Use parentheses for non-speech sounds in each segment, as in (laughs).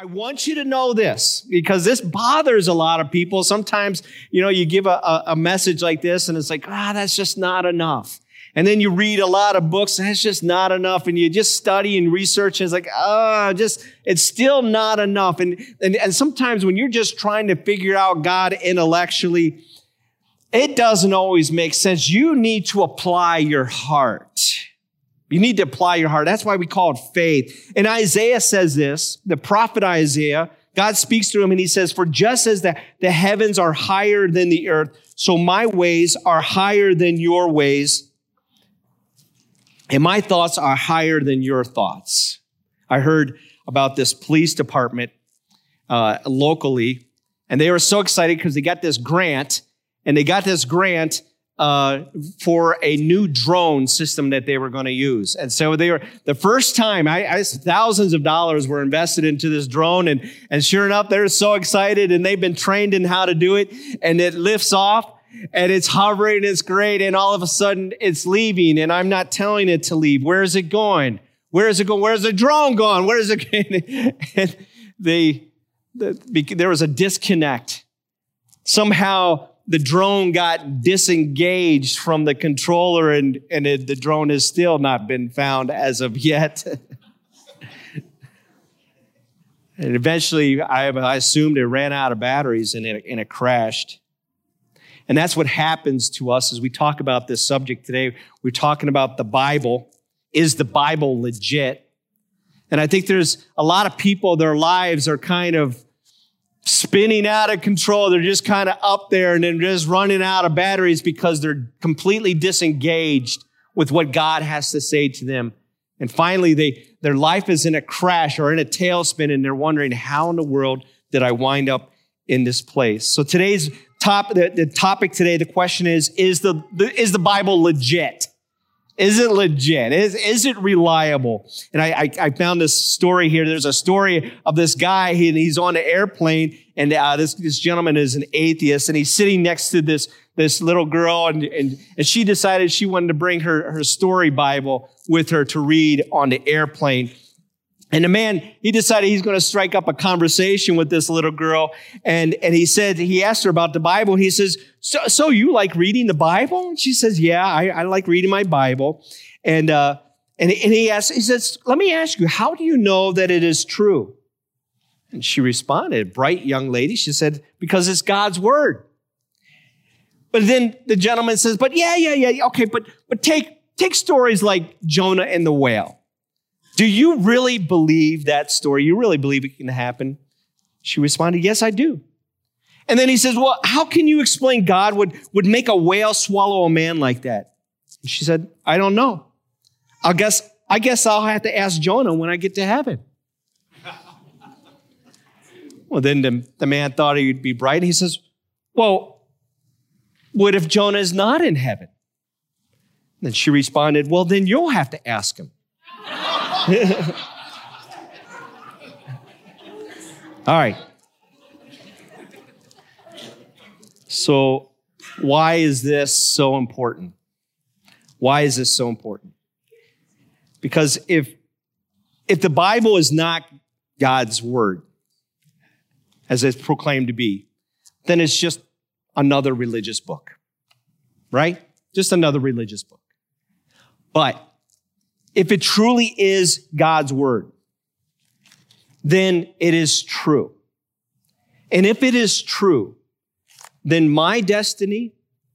I want you to know this because this bothers a lot of people. Sometimes, you know, you give a, a, a message like this and it's like, ah, that's just not enough. And then you read a lot of books, and that's just not enough. And you just study and research, and it's like, ah, just, it's still not enough. And, and, and sometimes when you're just trying to figure out God intellectually, it doesn't always make sense. You need to apply your heart. You need to apply your heart. That's why we call it faith. And Isaiah says this, the prophet Isaiah, God speaks to him and he says, For just as the, the heavens are higher than the earth, so my ways are higher than your ways, and my thoughts are higher than your thoughts. I heard about this police department uh, locally, and they were so excited because they got this grant, and they got this grant uh, for a new drone system that they were going to use. And so they were the first time I, I, thousands of dollars were invested into this drone, and and sure enough, they're so excited, and they've been trained in how to do it, and it lifts off. And it's hovering, and it's great, and all of a sudden it's leaving, and I'm not telling it to leave. Where is it going? Where is it going? Where's the drone going? Where is it going? (laughs) and they, the, there was a disconnect. Somehow the drone got disengaged from the controller and, and it, the drone has still not been found as of yet. (laughs) and eventually, I, I, assumed it ran out of batteries and it, and it crashed. And that's what happens to us as we talk about this subject today. We're talking about the Bible. Is the Bible legit? And I think there's a lot of people, their lives are kind of spinning out of control. They're just kind of up there and then just running out of batteries because they're completely disengaged with what God has to say to them. And finally, they, their life is in a crash or in a tailspin and they're wondering, how in the world did I wind up in this place? So today's top, the, the topic today, the question is, is the, the, is the Bible legit? Is it legit? Is, is it reliable? And I, I, I, found this story here. There's a story of this guy, he, he's on an airplane, and uh, this, this gentleman is an atheist, and he's sitting next to this, this little girl, and, and, and she decided she wanted to bring her, her story Bible with her to read on the airplane. And the man, he decided he's going to strike up a conversation with this little girl. And, and he said, he asked her about the Bible. He says, so, so you like reading the Bible? And she says, yeah, I, I like reading my Bible. And, uh, and, and he asked, he says, let me ask you, how do you know that it is true? And she responded, bright young lady. She said, because it's God's word. But then the gentleman says, but yeah, yeah, yeah, okay, but, but take, take stories like Jonah and the whale. Do you really believe that story? You really believe it can happen? She responded, Yes, I do. And then he says, Well, how can you explain God would, would make a whale swallow a man like that? And she said, I don't know. I guess, I guess I'll have to ask Jonah when I get to heaven. (laughs) well, then the, the man thought he'd be bright. He says, Well, what if Jonah is not in heaven? And she responded, Well, then you'll have to ask him. (laughs) All right. So, why is this so important? Why is this so important? Because if if the Bible is not God's word, as it's proclaimed to be, then it's just another religious book, right? Just another religious book. But if it truly is God's word, then it is true. And if it is true, then my destiny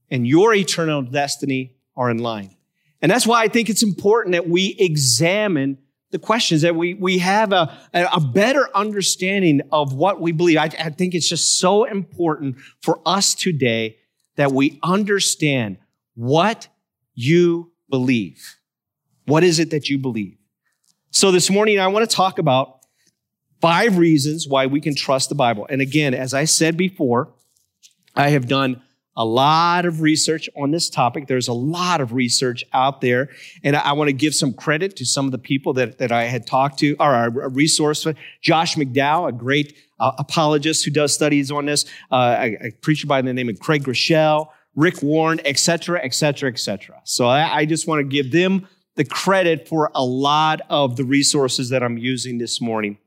and your eternal destiny are in line. And that's why I think it's important that we examine the questions, that we, we have a, a better understanding of what we believe. I, I think it's just so important for us today that we understand what you believe. What is it that you believe? So this morning, I want to talk about five reasons why we can trust the Bible. And again, as I said before, I have done a lot of research on this topic. There's a lot of research out there. And I, want to give some credit to some of the people that, that I had talked to, or a resource Josh McDowell, a great uh, apologist who does studies on this, uh, a, a, preacher by the name of Craig Groeschel, Rick Warren, et cetera, et cetera, et cetera. So I, I just want to give them the credit for a lot of the resources that I'm using this morning.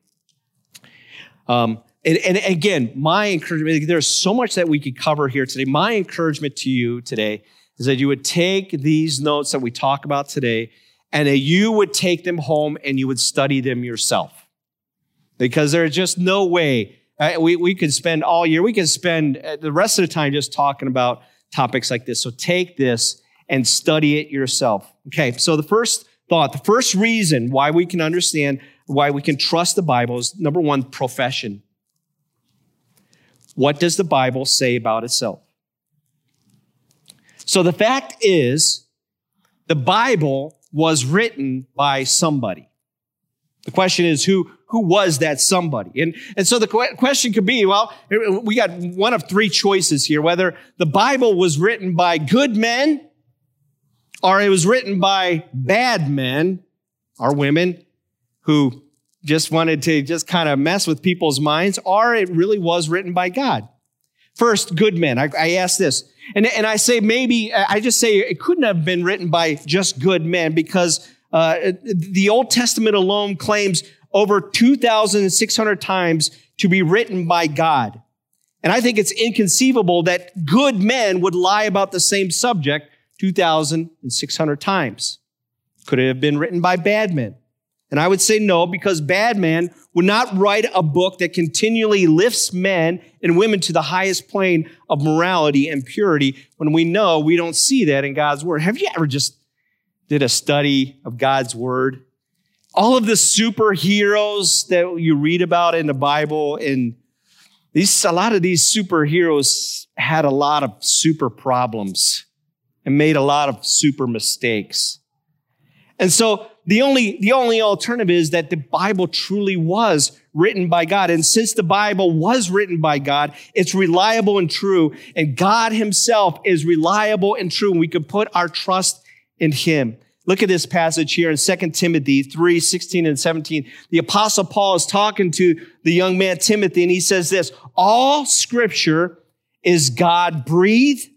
Um, and, and again, my encouragement, there's so much that we could cover here today. My encouragement to you today is that you would take these notes that we talk about today and that you would take them home and you would study them yourself. Because there's just no way uh, we, we could spend all year, we could spend uh, the rest of the time just talking about topics like this. So take this and study it yourself. Okay, so the first thought, the first reason why we can understand, why we can trust the Bible is number one, profession. What does the Bible say about itself? So the fact is, the Bible was written by somebody. The question is, who, who was that somebody? And, and so the question could be, well, we got one of three choices here, whether the Bible was written by good men or it was written by bad men or women who just wanted to just kind of mess with people's minds, or it really was written by God. First, good men. I, I ask this, and, and I say maybe, I just say it couldn't have been written by just good men because uh, the Old Testament alone claims over 2,600 times to be written by God. And I think it's inconceivable that good men would lie about the same subject 2,600 times. Could it have been written by bad men? And I would say no, because bad men would not write a book that continually lifts men and women to the highest plane of morality and purity when we know we don't see that in God's word. Have you ever just did a study of God's word? All of the superheroes that you read about in the Bible and these, a lot of these superheroes had a lot of super problems and made a lot of super mistakes. And so the only, the only alternative is that the Bible truly was written by God. And since the Bible was written by God, it's reliable and true. And God himself is reliable and true. And we can put our trust in him. Look at this passage here in 2 Timothy 3, 16 and 17. The apostle Paul is talking to the young man Timothy and he says this, all scripture is God breathed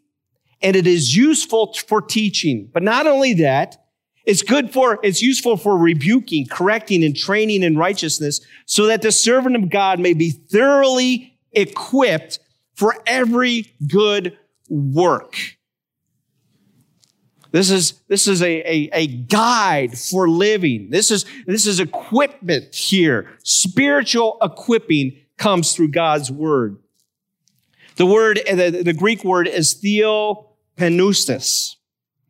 and it is useful for teaching. But not only that, it's good for, it's useful for rebuking, correcting, and training in righteousness so that the servant of God may be thoroughly equipped for every good work. This is, this is a, a, a, guide for living. This is, this is equipment here. Spiritual equipping comes through God's word. The word, the, the Greek word is theo Penustis.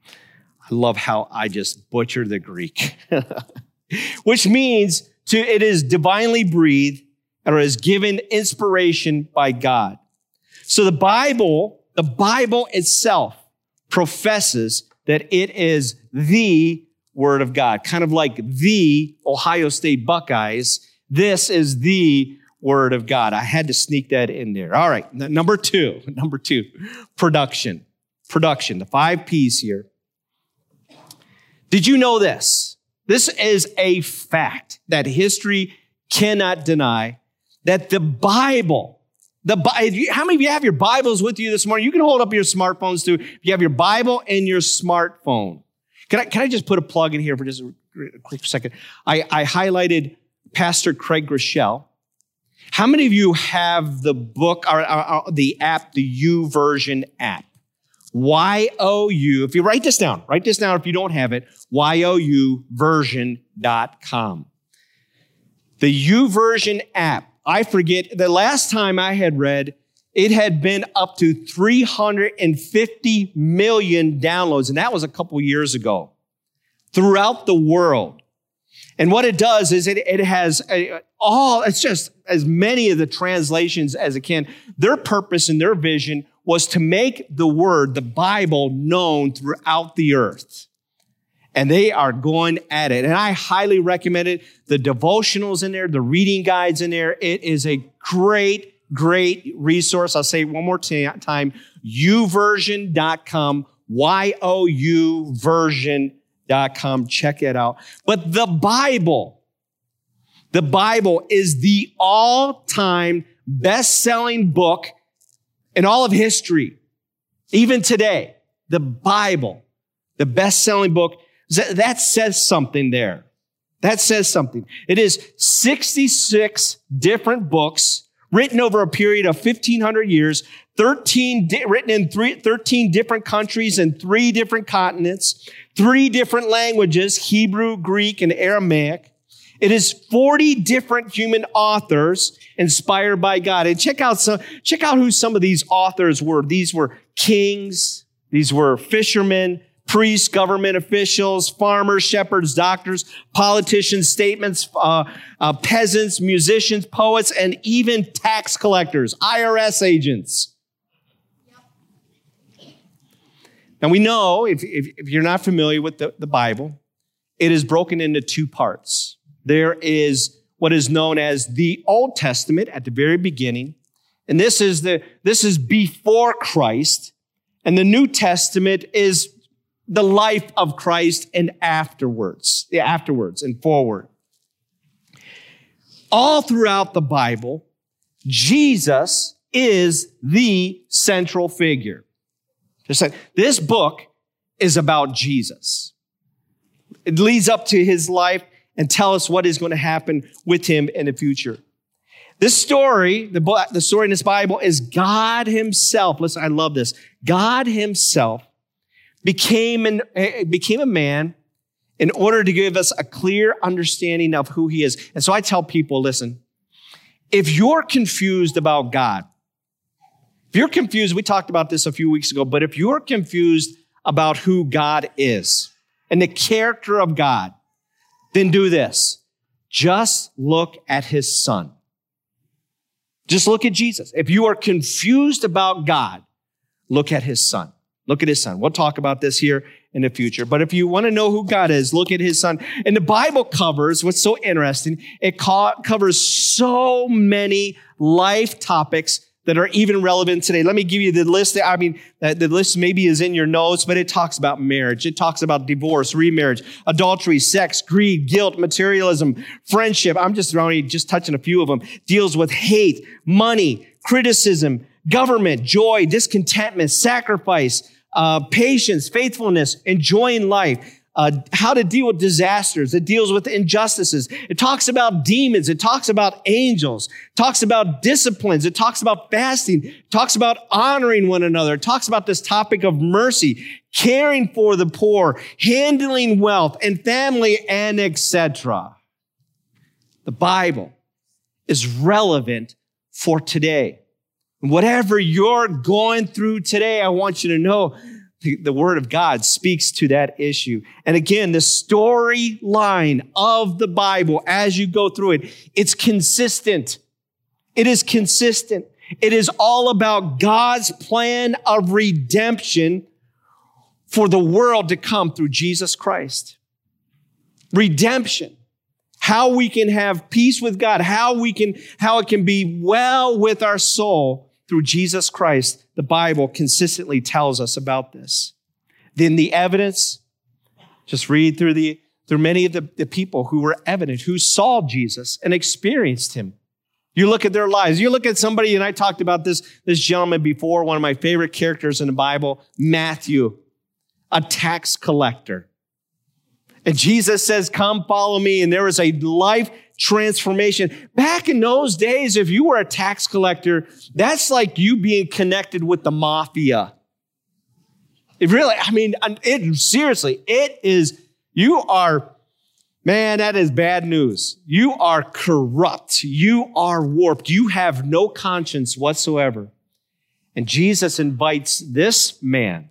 I love how I just butcher the Greek, (laughs) which means to, it is divinely breathed or is given inspiration by God. So the Bible, the Bible itself professes that it is the Word of God, kind of like the Ohio State Buckeyes. This is the Word of God. I had to sneak that in there. All right. Number two, (laughs) number two, production production, the five P's here. Did you know this? This is a fact that history cannot deny that the Bible, the how many of you have your Bibles with you this morning? You can hold up your smartphones too. If you have your Bible and your smartphone. Can I, can I just put a plug in here for just a quick second? I, I highlighted Pastor Craig Groeschel. How many of you have the book or, or, or the app, the YouVersion app? Y-O-U, if you write this down, write this down if you don't have it, Y-O-YouVersion.com. The U version app, I forget, the last time I had read, it had been up to 350 million downloads, and that was a couple years ago, throughout the world. And what it does is it, it has a, all, it's just as many of the translations as it can. Their purpose and their vision was to make the word, the Bible, known throughout the earth. And they are going at it. And I highly recommend it. The devotionals in there, the reading guides in there. It is a great, great resource. I'll say it one more t- time. youversion.com, Y-O-U version.com. Check it out. But the Bible, the Bible is the all-time best-selling book in all of history, even today, the Bible, the best selling book, that says something there. That says something. It is 66 different books written over a period of 1500 years, 13 di- written in three, 13 different countries and three different continents, three different languages, Hebrew, Greek, and Aramaic. It is 40 different human authors inspired by God. And check out some, check out who some of these authors were. These were kings. These were fishermen, priests, government officials, farmers, shepherds, doctors, politicians, statements, uh, uh, peasants, musicians, poets, and even tax collectors, IRS agents. Now we know, if, if, if you're not familiar with the, the Bible, it is broken into two parts. There is what is known as the Old Testament at the very beginning, and this is the this is before Christ, and the New Testament is the life of Christ and afterwards, yeah, afterwards and forward. All throughout the Bible, Jesus is the central figure. Just like this book is about Jesus. It leads up to his life and tell us what is going to happen with him in the future. This story, the, the story in this Bible is God himself. Listen, I love this. God himself became, an, eh, became a man in order to give us a clear understanding of who he is. And so I tell people, listen, if you're confused about God, if you're confused, we talked about this a few weeks ago, but if you're confused about who God is and the character of God, then do this. Just look at his son. Just look at Jesus. If you are confused about God, look at his son. Look at his son. We'll talk about this here in the future. But if you want to know who God is, look at his son. And the Bible covers what's so interesting. It covers so many life topics that are even relevant today. Let me give you the list. I mean, the list maybe is in your notes, but it talks about marriage. It talks about divorce, remarriage, adultery, sex, greed, guilt, materialism, friendship. I'm just only just touching a few of them. Deals with hate, money, criticism, government, joy, discontentment, sacrifice, uh, patience, faithfulness, enjoying life uh, how to deal with disasters. It deals with injustices. It talks about demons. It talks about angels. It talks about disciplines. It talks about fasting. It talks about honoring one another. It talks about this topic of mercy, caring for the poor, handling wealth and family, and etc. The Bible is relevant for today. Whatever you're going through today, I want you to know the, word of God speaks to that issue. And again, the storyline of the Bible as you go through it, it's consistent. It is consistent. It is all about God's plan of redemption for the world to come through Jesus Christ. Redemption. How we can have peace with God, how we can, how it can be well with our soul through Jesus Christ, the Bible consistently tells us about this. Then the evidence, just read through the through many of the, the people who were evident, who saw Jesus and experienced him. You look at their lives. You look at somebody, and I talked about this, this gentleman before, one of my favorite characters in the Bible, Matthew, a tax collector. And Jesus says, Come follow me. And there was a life transformation. Back in those days, if you were a tax collector, that's like you being connected with the mafia. It really, I mean, it seriously, it is, you are, man, that is bad news. You are corrupt. You are warped. You have no conscience whatsoever. And Jesus invites this man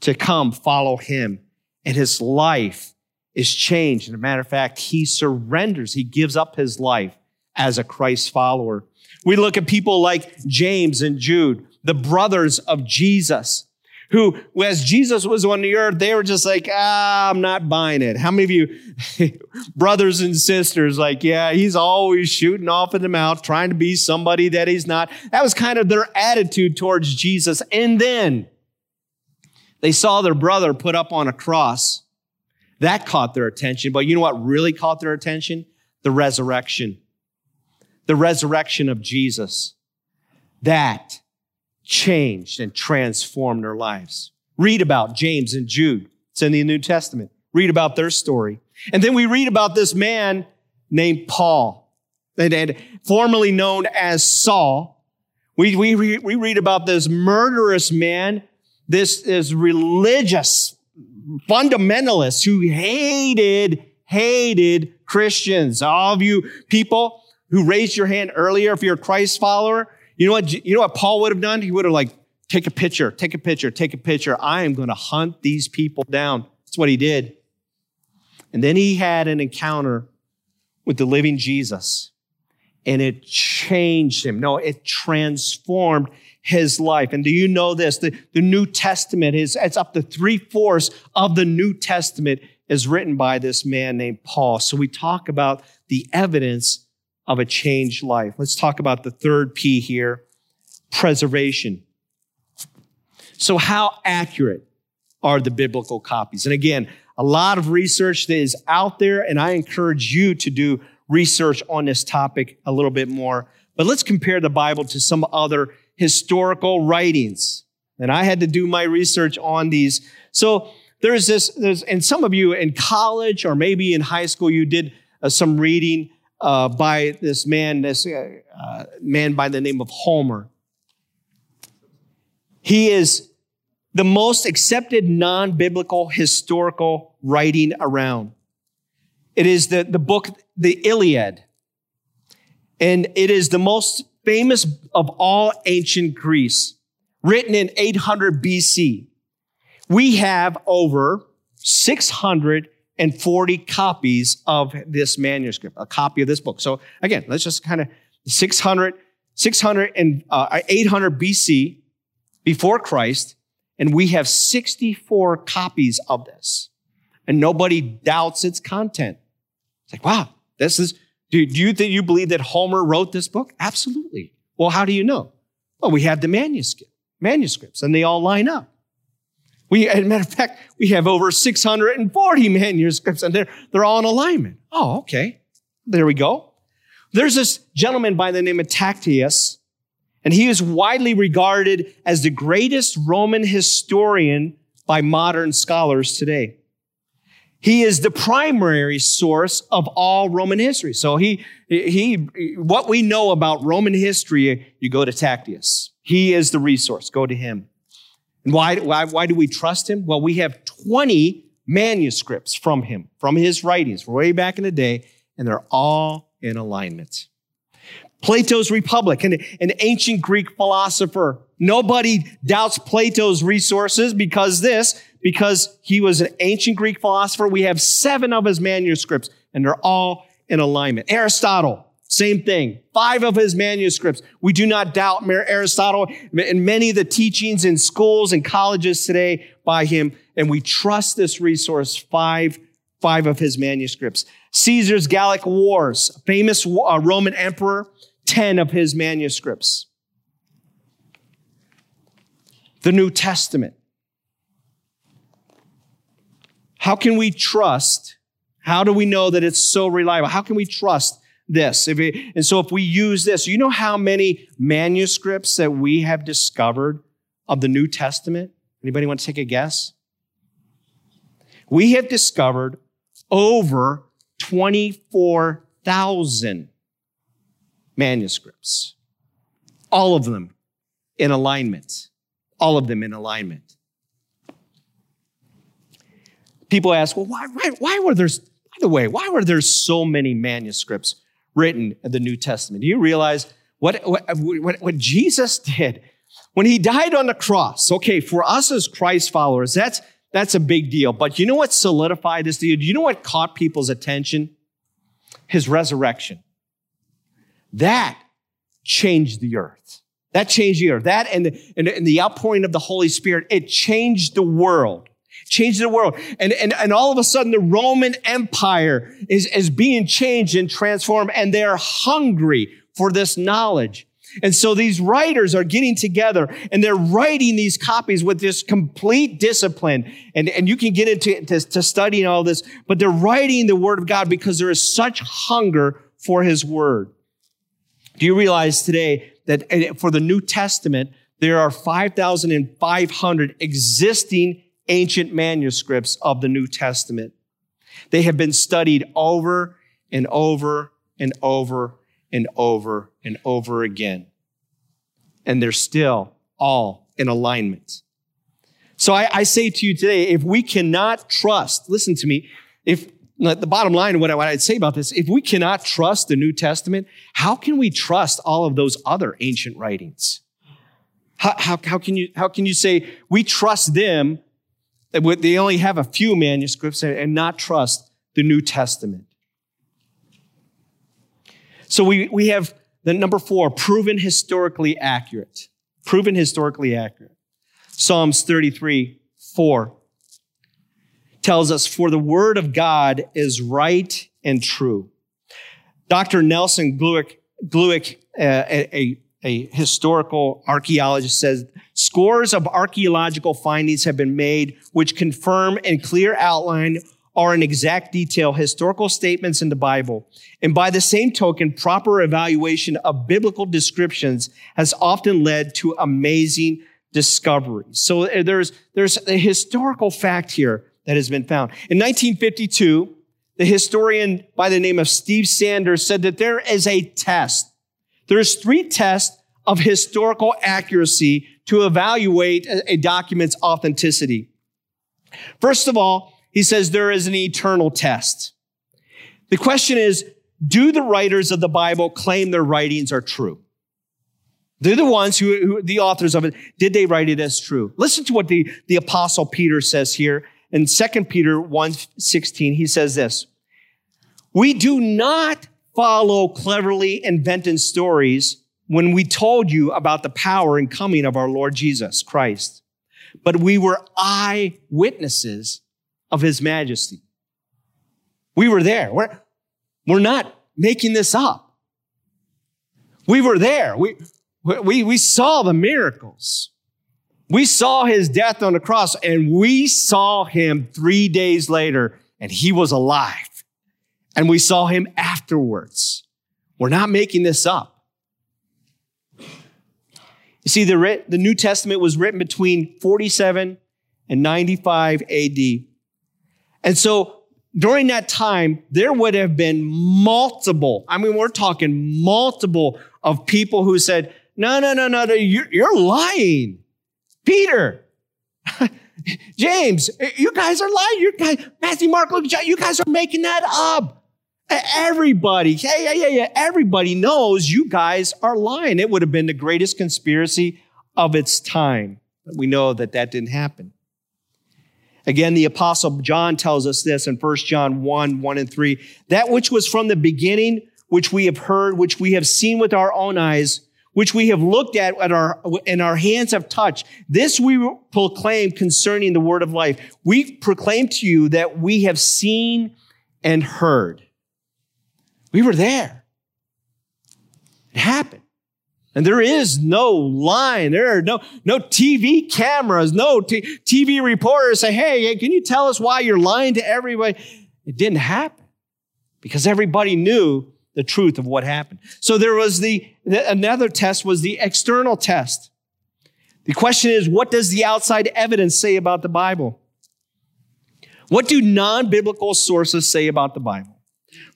to come follow him and his life is changed. And a matter of fact, he surrenders, he gives up his life as a Christ follower. We look at people like James and Jude, the brothers of Jesus, who, as Jesus was on the earth, they were just like, ah, I'm not buying it. How many of you, (laughs) brothers and sisters, like, yeah, he's always shooting off in the mouth, trying to be somebody that he's not. That was kind of their attitude towards Jesus. And then they saw their brother put up on a cross that caught their attention. But you know what really caught their attention? The resurrection. The resurrection of Jesus. That changed and transformed their lives. Read about James and Jude. It's in the New Testament. Read about their story. And then we read about this man named Paul, and formerly known as Saul. We, we, we read about this murderous man, this, is religious fundamentalists who hated, hated Christians. All of you people who raised your hand earlier, if you're a Christ follower, you know what, you know what Paul would have done? He would have like, take a picture, take a picture, take a picture. I am going to hunt these people down. That's what he did. And then he had an encounter with the living Jesus and it changed him. No, it transformed his life. And do you know this? The, the New Testament is, it's up to three fourths of the New Testament is written by this man named Paul. So we talk about the evidence of a changed life. Let's talk about the third P here preservation. So, how accurate are the biblical copies? And again, a lot of research that is out there, and I encourage you to do research on this topic a little bit more. But let's compare the Bible to some other historical writings. And I had to do my research on these. So there's this, there's, and some of you in college or maybe in high school, you did uh, some reading uh, by this man, this uh, uh man by the name of Homer. He is the most accepted non-biblical historical writing around. It is the, the book, the Iliad. And it is the most famous of all ancient Greece, written in 800 BC. We have over 640 copies of this manuscript, a copy of this book. So again, let's just kind of 600, 600 and uh, 800 BC before Christ and we have 64 copies of this. And nobody doubts its content. It's like, wow, this is, do, do you think you believe that Homer wrote this book? Absolutely. Well, how do you know? Well, we have the manuscript, manuscripts, and they all line up. We, as a matter of fact, we have over 640 manuscripts, and they're, they're all in alignment. Oh, okay. There we go. There's this gentleman by the name of Tacitus and he is widely regarded as the greatest Roman historian by modern scholars today. He is the primary source of all Roman history. So he, he, what we know about Roman history, you go to Tacitus. He is the resource. Go to him. And why, why, why do we trust him? Well, we have 20 manuscripts from him, from his writings way back in the day, and they're all in alignment. Plato's Republic, an, an ancient Greek philosopher. Nobody doubts Plato's resources because this, because he was an ancient Greek philosopher. We have seven of his manuscripts and they're all in alignment. Aristotle, same thing. Five of his manuscripts. We do not doubt Aristotle and many of the teachings in schools and colleges today by him. And we trust this resource, five, five of his manuscripts. Caesar's Gallic Wars, famous uh, Roman emperor 10 of his manuscripts. The New Testament. How can we trust? How do we know that it's so reliable? How can we trust this? If it, and so if we use this, you know how many manuscripts that we have discovered of the New Testament? Anybody want to take a guess? We have discovered over 24,000 manuscripts. All of them in alignment. All of them in alignment. People ask, well, why, why, why were there, by the way, why were there so many manuscripts written in the New Testament? Do you realize what, what, what, what Jesus did when he died on the cross? Okay, for us as Christ followers, that's, that's a big deal. But you know what solidified this deal? Do you know what caught people's attention? His resurrection. That changed the earth. That changed the earth. That and the, and, and the outpouring of the Holy Spirit, it changed the world. Changed the world. And, and, and all of a sudden, the Roman Empire is, is being changed and transformed, and they're hungry for this knowledge. And so these writers are getting together and they're writing these copies with this complete discipline. And, and you can get into to, to studying all this, but they're writing the word of God because there is such hunger for his word. Do you realize today that for the New Testament, there are 5,500 existing ancient manuscripts of the New Testament? They have been studied over and over and over and over and over again. And they're still all in alignment. So I, I, say to you today, if we cannot trust, listen to me, if the bottom line, what, I, what I'd say about this, if we cannot trust the New Testament, how can we trust all of those other ancient writings? How, how, how, can, you, how can you say we trust them, they only have a few manuscripts, and not trust the New Testament? So we, we have the number four, proven historically accurate. Proven historically accurate. Psalms 33, 4 tells us, For the word of God is right and true. Dr. Nelson Glueck, Glueck uh, a, a historical archaeologist, says, Scores of archaeological findings have been made which confirm in clear outline or in exact detail historical statements in the Bible. And by the same token, proper evaluation of biblical descriptions has often led to amazing discoveries. So uh, there's, there's a historical fact here that has been found. In 1952, the historian by the name of Steve Sanders said that there is a test. There's three tests of historical accuracy to evaluate a, document's authenticity. First of all, he says there is an eternal test. The question is, do the writers of the Bible claim their writings are true? They're the ones who, who, the authors of it, did they write it as true? Listen to what the, the apostle Peter says here in 2 Peter 1, 16. He says this, we do not follow cleverly invented stories when we told you about the power and coming of our Lord Jesus Christ, but we were eyewitnesses of his majesty. We were there. We're, we're not making this up. We were there. We, we, we saw the miracles. We saw his death on the cross and we saw him three days later and he was alive. And we saw him afterwards. We're not making this up. You see, the, writ- the New Testament was written between 47 and 95 AD. And so during that time, there would have been multiple, I mean, we're talking multiple of people who said, no, no, no, no, no you're, you're lying. Peter, (laughs) James, you guys are lying. You guys, Matthew, Mark, Luke, John, you guys are making that up. Everybody, yeah, yeah, yeah, yeah. Everybody knows you guys are lying. It would have been the greatest conspiracy of its time. We know that that didn't happen. Again, the apostle John tells us this in 1 John 1, 1 and 3. That which was from the beginning, which we have heard, which we have seen with our own eyes, which we have looked at, at our, and our hands have touched. This we proclaim concerning the word of life. We proclaim to you that we have seen and heard. We were there. It happened. And there is no line. There are no, no TV cameras, no t- TV reporters say, Hey, can you tell us why you're lying to everybody? It didn't happen because everybody knew the truth of what happened. So there was the, the another test was the external test. The question is, what does the outside evidence say about the Bible? What do non-biblical sources say about the Bible?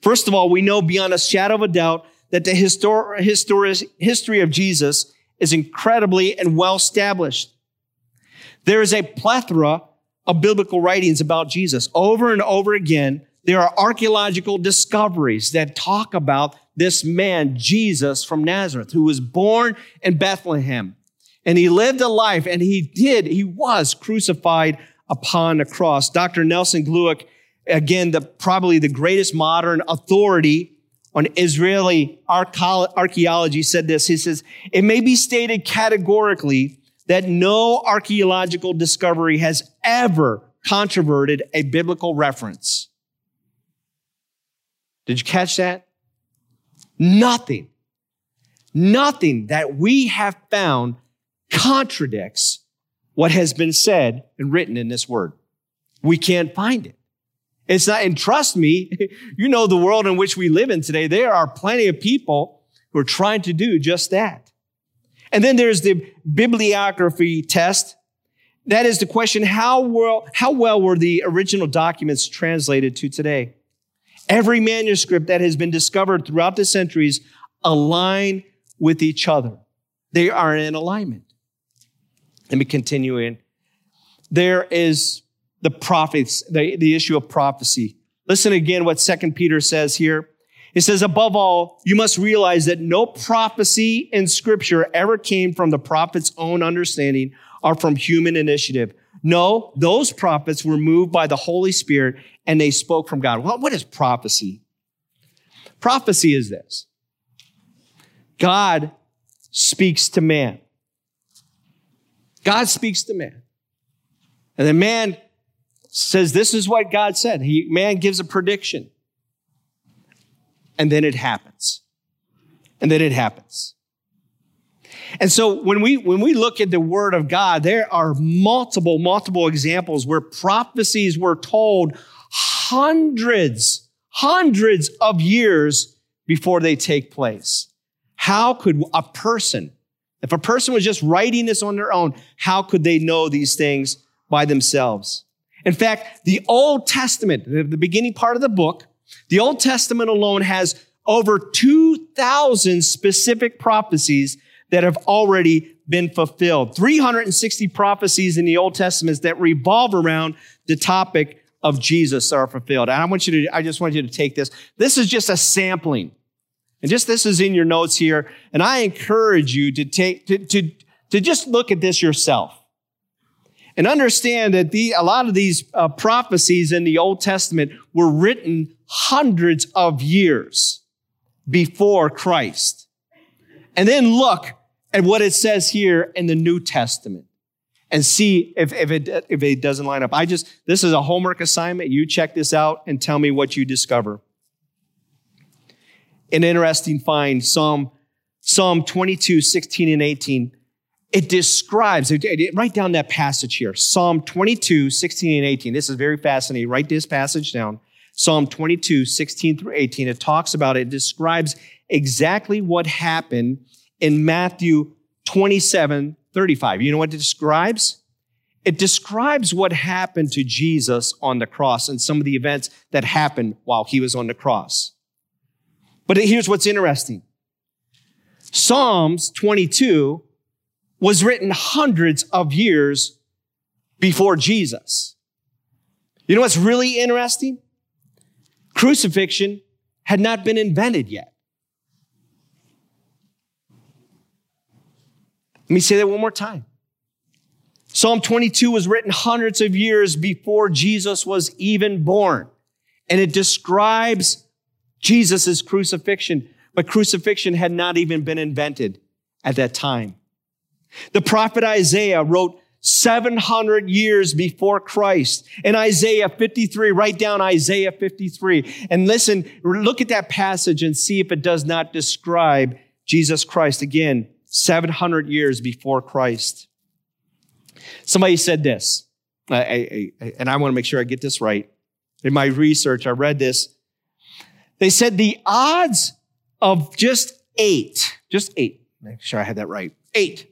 First of all, we know beyond a shadow of a doubt that the histor- history of Jesus is incredibly and well established. There is a plethora of biblical writings about Jesus. Over and over again, there are archaeological discoveries that talk about this man, Jesus from Nazareth, who was born in Bethlehem. And he lived a life and he did, he was crucified upon a cross. Dr. Nelson Glueck, again, the, probably the greatest modern authority on Israeli archaeology said this. He says, it may be stated categorically that no archaeological discovery has ever controverted a biblical reference. Did you catch that? Nothing, nothing that we have found contradicts what has been said and written in this word. We can't find it. It's not, and trust me, (laughs) you know the world in which we live in today. There are plenty of people who are trying to do just that. And then there's the bibliography test. that is the question how well, how well were the original documents translated to today? Every manuscript that has been discovered throughout the centuries align with each other. They are in alignment. Let me continue in. There is the prophets, the, the issue of prophecy. Listen again what Second Peter says here. It says, above all, you must realize that no prophecy in scripture ever came from the prophet's own understanding or from human initiative. No, those prophets were moved by the Holy Spirit and they spoke from God. Well, what is prophecy? Prophecy is this. God speaks to man. God speaks to man. And then man says, this is what God said. He, man gives a prediction and then it happens. And then it happens. And so when we when we look at the word of God, there are multiple multiple examples where prophecies were told hundreds hundreds of years before they take place. How could a person if a person was just writing this on their own, how could they know these things by themselves? In fact, the Old Testament, the beginning part of the book, the Old Testament alone has over 2,000 specific prophecies that have already been fulfilled. 360 prophecies in the Old Testament that revolve around the topic of Jesus are fulfilled. And I want you to, I just want you to take this. This is just a sampling. And just this is in your notes here. And I encourage you to take, to, to, to just look at this yourself and understand that the, a lot of these uh, prophecies in the Old Testament were written hundreds of years before Christ. And then look at what it says here in the New Testament and see if, if, it, if it doesn't line up. I just, this is a homework assignment. You check this out and tell me what you discover. An interesting find, Psalm, Psalm 22, 16 and 18 it describes, it, it, write down that passage here Psalm 22, 16 and 18. This is very fascinating. Write this passage down. Psalm 22, 16 through 18. It talks about it, it describes exactly what happened in Matthew 27, 35. You know what it describes? It describes what happened to Jesus on the cross and some of the events that happened while he was on the cross. But here's what's interesting. Psalms 22 was written hundreds of years before Jesus. You know what's really interesting? Crucifixion had not been invented yet. Let me say that one more time. Psalm 22 was written hundreds of years before Jesus was even born. And it describes Jesus' crucifixion, but crucifixion had not even been invented at that time. The prophet Isaiah wrote 700 years before Christ. In Isaiah 53, write down Isaiah 53 and listen, look at that passage and see if it does not describe Jesus Christ again, 700 years before Christ. Somebody said this, I, I, and I want to make sure I get this right. In my research, I read this. They said the odds of just eight, just eight, make sure I had that right, eight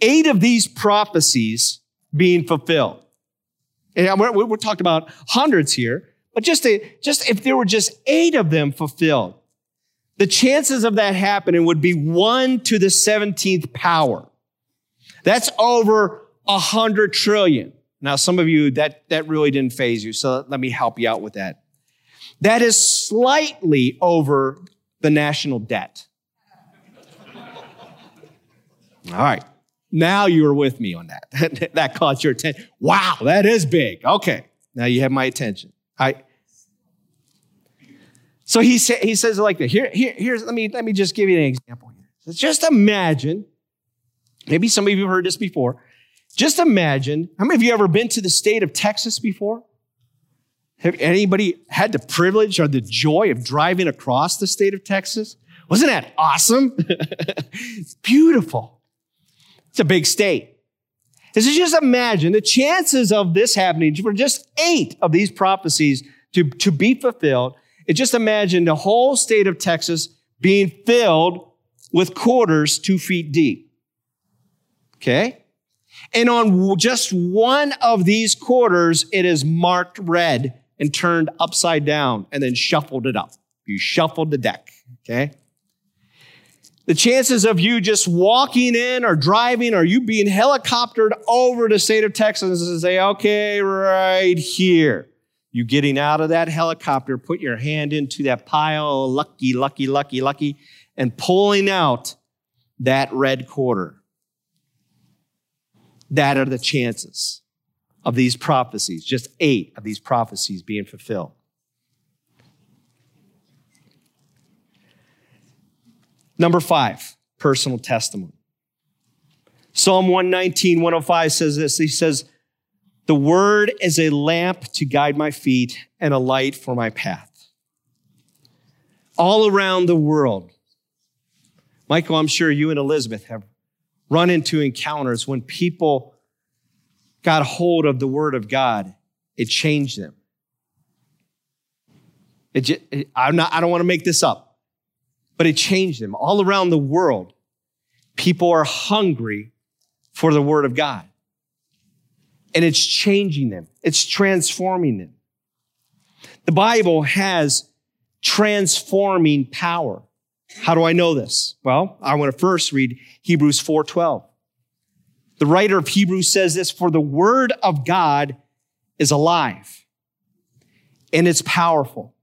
eight of these prophecies being fulfilled. And we're, we're talking about hundreds here, but just, a, just if there were just eight of them fulfilled, the chances of that happening would be one to the 17th power. That's over a hundred trillion. Now, some of you, that, that really didn't faze you. So let me help you out with that. That is slightly over the national debt. All right. Now you are with me on that. (laughs) that caught your attention. Wow, that is big. Okay. Now you have my attention. I so he, sa- he says like that. Here, here, here's let me let me just give you an example. So just imagine, maybe some of you have heard this before. Just imagine, how many of you ever been to the state of Texas before? Have anybody had the privilege or the joy of driving across the state of Texas? Wasn't that awesome? (laughs) It's beautiful. It's a big state. So just imagine the chances of this happening for just eight of these prophecies to, to be fulfilled. Just imagine the whole state of Texas being filled with quarters two feet deep. Okay? And on just one of these quarters, it is marked red and turned upside down and then shuffled it up. You shuffled the deck, okay? The chances of you just walking in or driving or you being helicoptered over the state of Texas and say, okay, right here. You getting out of that helicopter, put your hand into that pile, lucky, lucky, lucky, lucky, and pulling out that red quarter. That are the chances of these prophecies, just eight of these prophecies being fulfilled. Number five, personal testimony. Psalm 119, 105 says this. He says, The word is a lamp to guide my feet and a light for my path. All around the world, Michael, I'm sure you and Elizabeth have run into encounters when people got hold of the Word of God, it changed them. It just, I'm not, I don't want to make this up, but it changed them. All around the world, people are hungry for the Word of God. And it's changing them, it's transforming them. The Bible has transforming power. How do I know this? Well, I want to first read Hebrews 4:12. The writer of Hebrews says this, for the word of God is alive and it's powerful.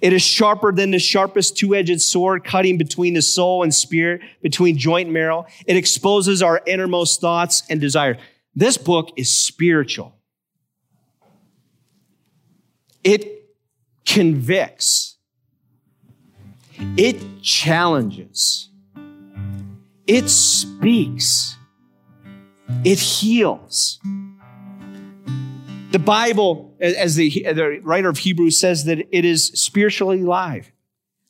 It is sharper than the sharpest two-edged sword, cutting between the soul and spirit, between joint and marrow. It exposes our innermost thoughts and desires. This book is spiritual. It convicts. It challenges. It speaks. It heals. The Bible, as the, the writer of Hebrews says, that it is spiritually alive.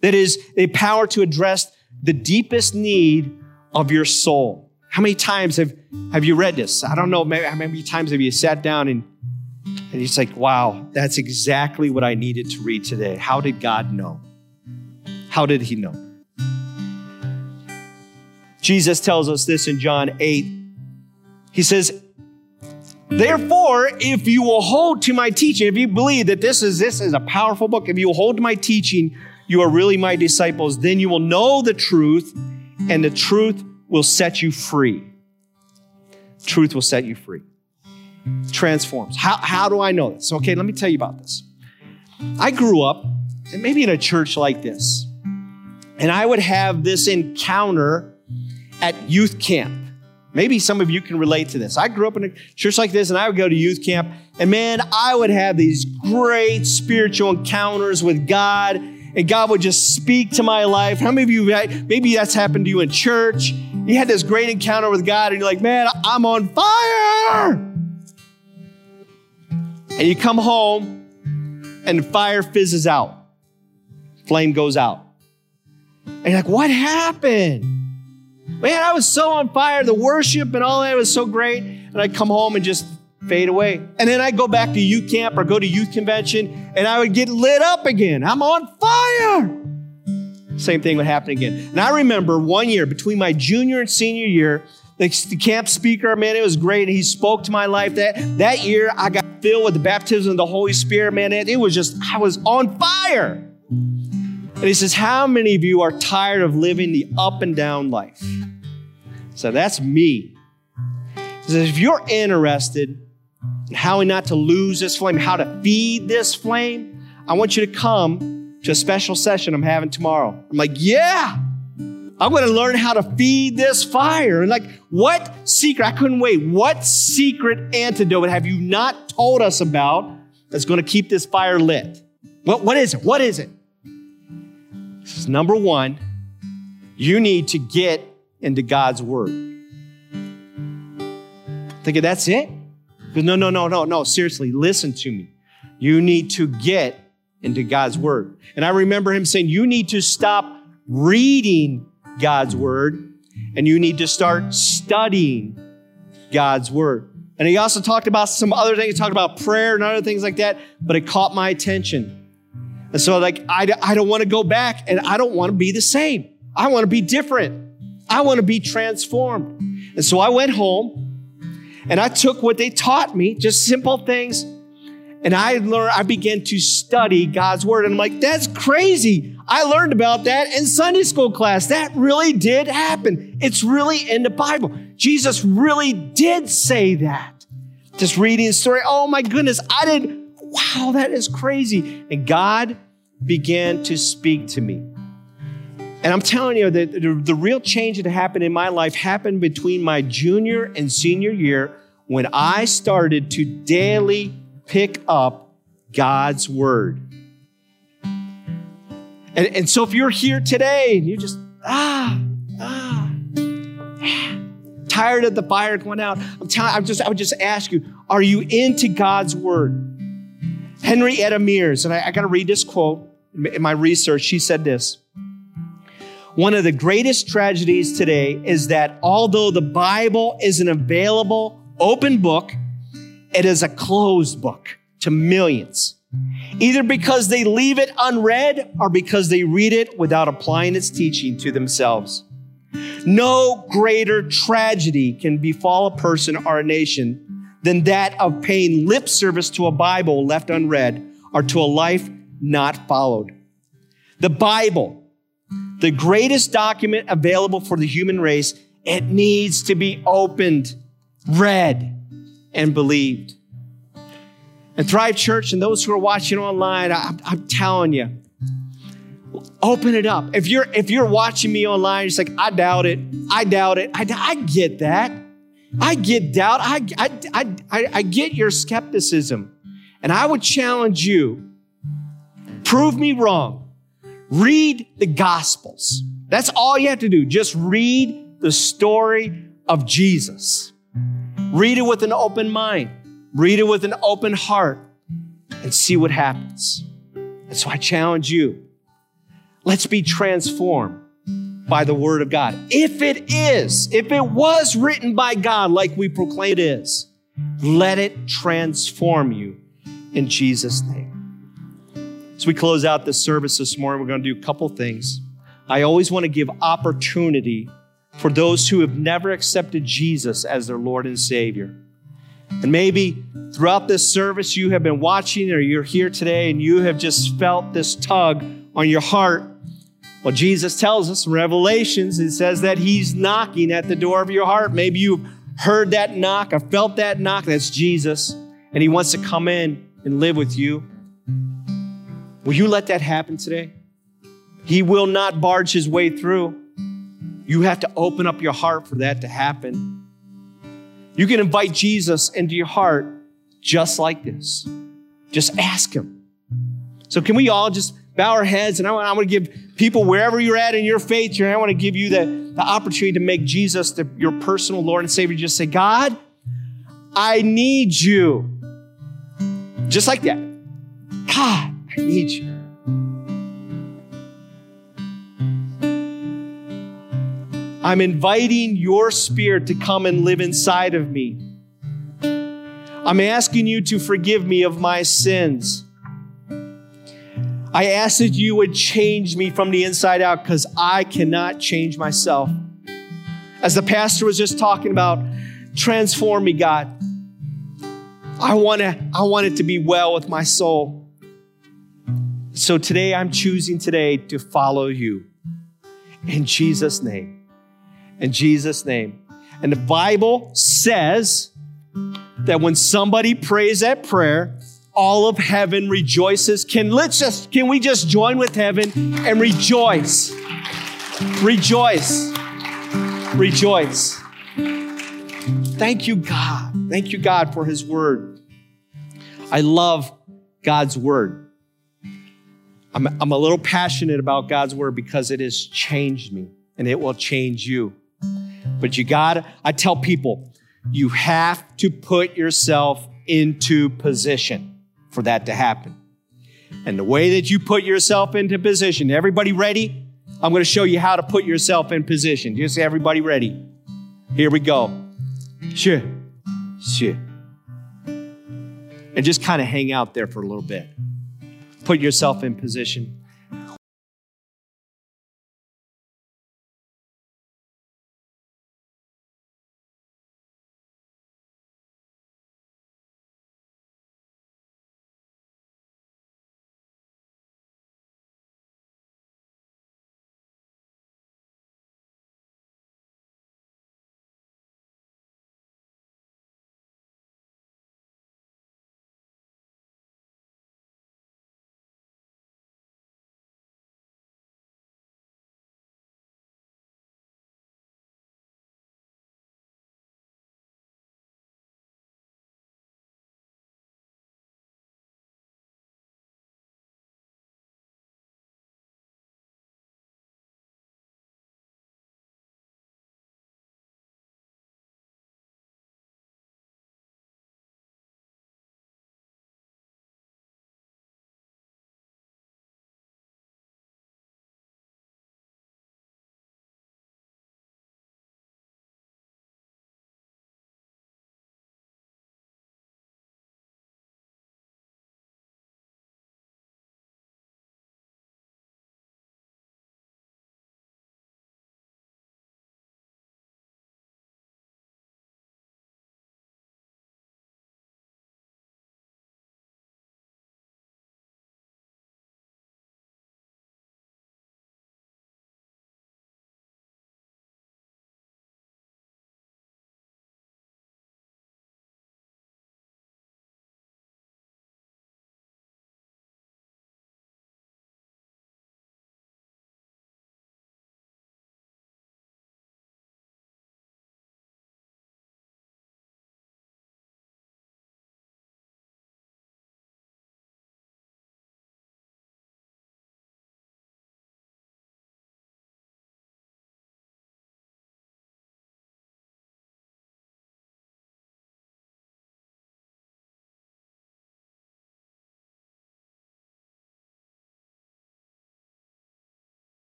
That is a power to address the deepest need of your soul. How many times have, have you read this? I don't know, maybe, how many times have you sat down and, and it's like, wow, that's exactly what I needed to read today. How did God know? How did he know? Jesus tells us this in John 8, he says, Therefore, if you will hold to my teaching, if you believe that this is this is a powerful book, if you hold to my teaching, you are really my disciples, then you will know the truth, and the truth will set you free. Truth will set you free. Transforms. How, how do I know this? Okay, let me tell you about this. I grew up, and maybe in a church like this, and I would have this encounter at youth camp. Maybe some of you can relate to this. I grew up in a church like this and I would go to youth camp and man, I would have these great spiritual encounters with God and God would just speak to my life. How many of you, maybe that's happened to you in church? You had this great encounter with God and you're like, man, I'm on fire. And you come home and the fire fizzes out, flame goes out. And you're like, what happened? Man, I was so on fire. The worship and all that was so great. And I'd come home and just fade away. And then I'd go back to youth camp or go to youth convention and I would get lit up again. I'm on fire. Same thing would happen again. And I remember one year between my junior and senior year, the, camp speaker, man, it was great. And he spoke to my life that, that year. I got filled with the baptism of the Holy Spirit, man. It, it was just, I was on fire. And he says, How many of you are tired of living the up and down life? So that's me. He says, If you're interested in how not to lose this flame, how to feed this flame, I want you to come to a special session I'm having tomorrow. I'm like, Yeah, I'm going to learn how to feed this fire. And like, what secret? I couldn't wait. What secret antidote have you not told us about that's going to keep this fire lit? What, what is it? What is it? This is number one, you need to get into God's word. Thinking that's it? No, no, no, no, no. Seriously, listen to me. You need to get into God's word. And I remember him saying, you need to stop reading God's word and you need to start studying God's word. And he also talked about some other things. He talked about prayer and other things like that, but it caught my attention. And so, like, I, I don't want to go back and I don't want to be the same. I want to be different. I want to be transformed. And so I went home And I took what they taught me, just simple things, and I learned, I began to study God's word. And I'm like, that's crazy. I learned about that in Sunday school class. That really did happen. It's really in the Bible. Jesus really did say that. Just reading the story. Oh my goodness. I didn't, wow, that is crazy. And God began to speak to me. And I'm telling you that the, the real change that happened in my life happened between my junior and senior year when I started to daily pick up God's word. And, and so if you're here today and you're just, ah, ah, tired of the fire going out, I'm telling I'm just, I would just ask you, are you into God's word? Henrietta Mears, and I, I got to read this quote in my research. She said this One of the greatest tragedies today is that although the Bible is an available, open book, it is a closed book to millions, either because they leave it unread or because they read it without applying its teaching to themselves. No greater tragedy can befall a person or a nation than that of paying lip service to a Bible left unread or to a life not followed. The Bible, the greatest document available for the human race, it needs to be opened, read, and believed. And Thrive Church and those who are watching online, I, I'm telling you, open it up. If you're if you're watching me online, it's like I doubt it. I doubt it. I, I get that. I get doubt. I, I, I, I get your skepticism. And I would challenge you prove me wrong. Read the Gospels. That's all you have to do. Just read the story of Jesus. Read it with an open mind. Read it with an open heart and see what happens. And so I challenge you let's be transformed by the Word of God. If it is, if it was written by God like we proclaim it is, let it transform you in Jesus' name. As we close out this service this morning, we're going to do a couple things. I always want to give opportunity for those who have never accepted Jesus as their Lord and Savior. And maybe throughout this service, you have been watching or you're here today and you have just felt this tug on your heart. Well, Jesus tells us in Revelations, it says that He's knocking at the door of your heart. Maybe you've heard that knock or felt that knock. That's Jesus. And He wants to come in and live with you. Will you let that happen today? He will not barge His way through. You have to open up your heart for that to happen. You can invite Jesus into your heart just like this. Just ask Him. So, can we all just bow our heads? And I want, I want to give people, wherever you're at in your faith, here, I want to give you the, the opportunity to make Jesus the, your personal Lord and Savior. Just say, God, I need you. Just like that. God, I need you. I'm inviting your spirit to come and live inside of me. I'm asking you to forgive me of my sins. I ask that you would change me from the inside out because I cannot change myself. As the pastor was just talking about, transform me, God. I want to I want it to be well with my soul. So today I'm choosing today to follow you. In Jesus name in Jesus' name. And the Bible says that when somebody prays that prayer, all of heaven rejoices. Can let's just can we just join with heaven and rejoice? Rejoice. Rejoice. Thank you, God. Thank you, God, for His word. I love God's word. I'm, I'm a little passionate about God's word because it has changed me and it will change you. But you gotta, I tell people, you have to put yourself into position for that to happen. And the way that you put yourself into position, everybody ready? I'm to show you how to put yourself in position. Just everybody ready. Here we go. Sure. Sure. And just kind of hang out there for a little bit. Put yourself in position.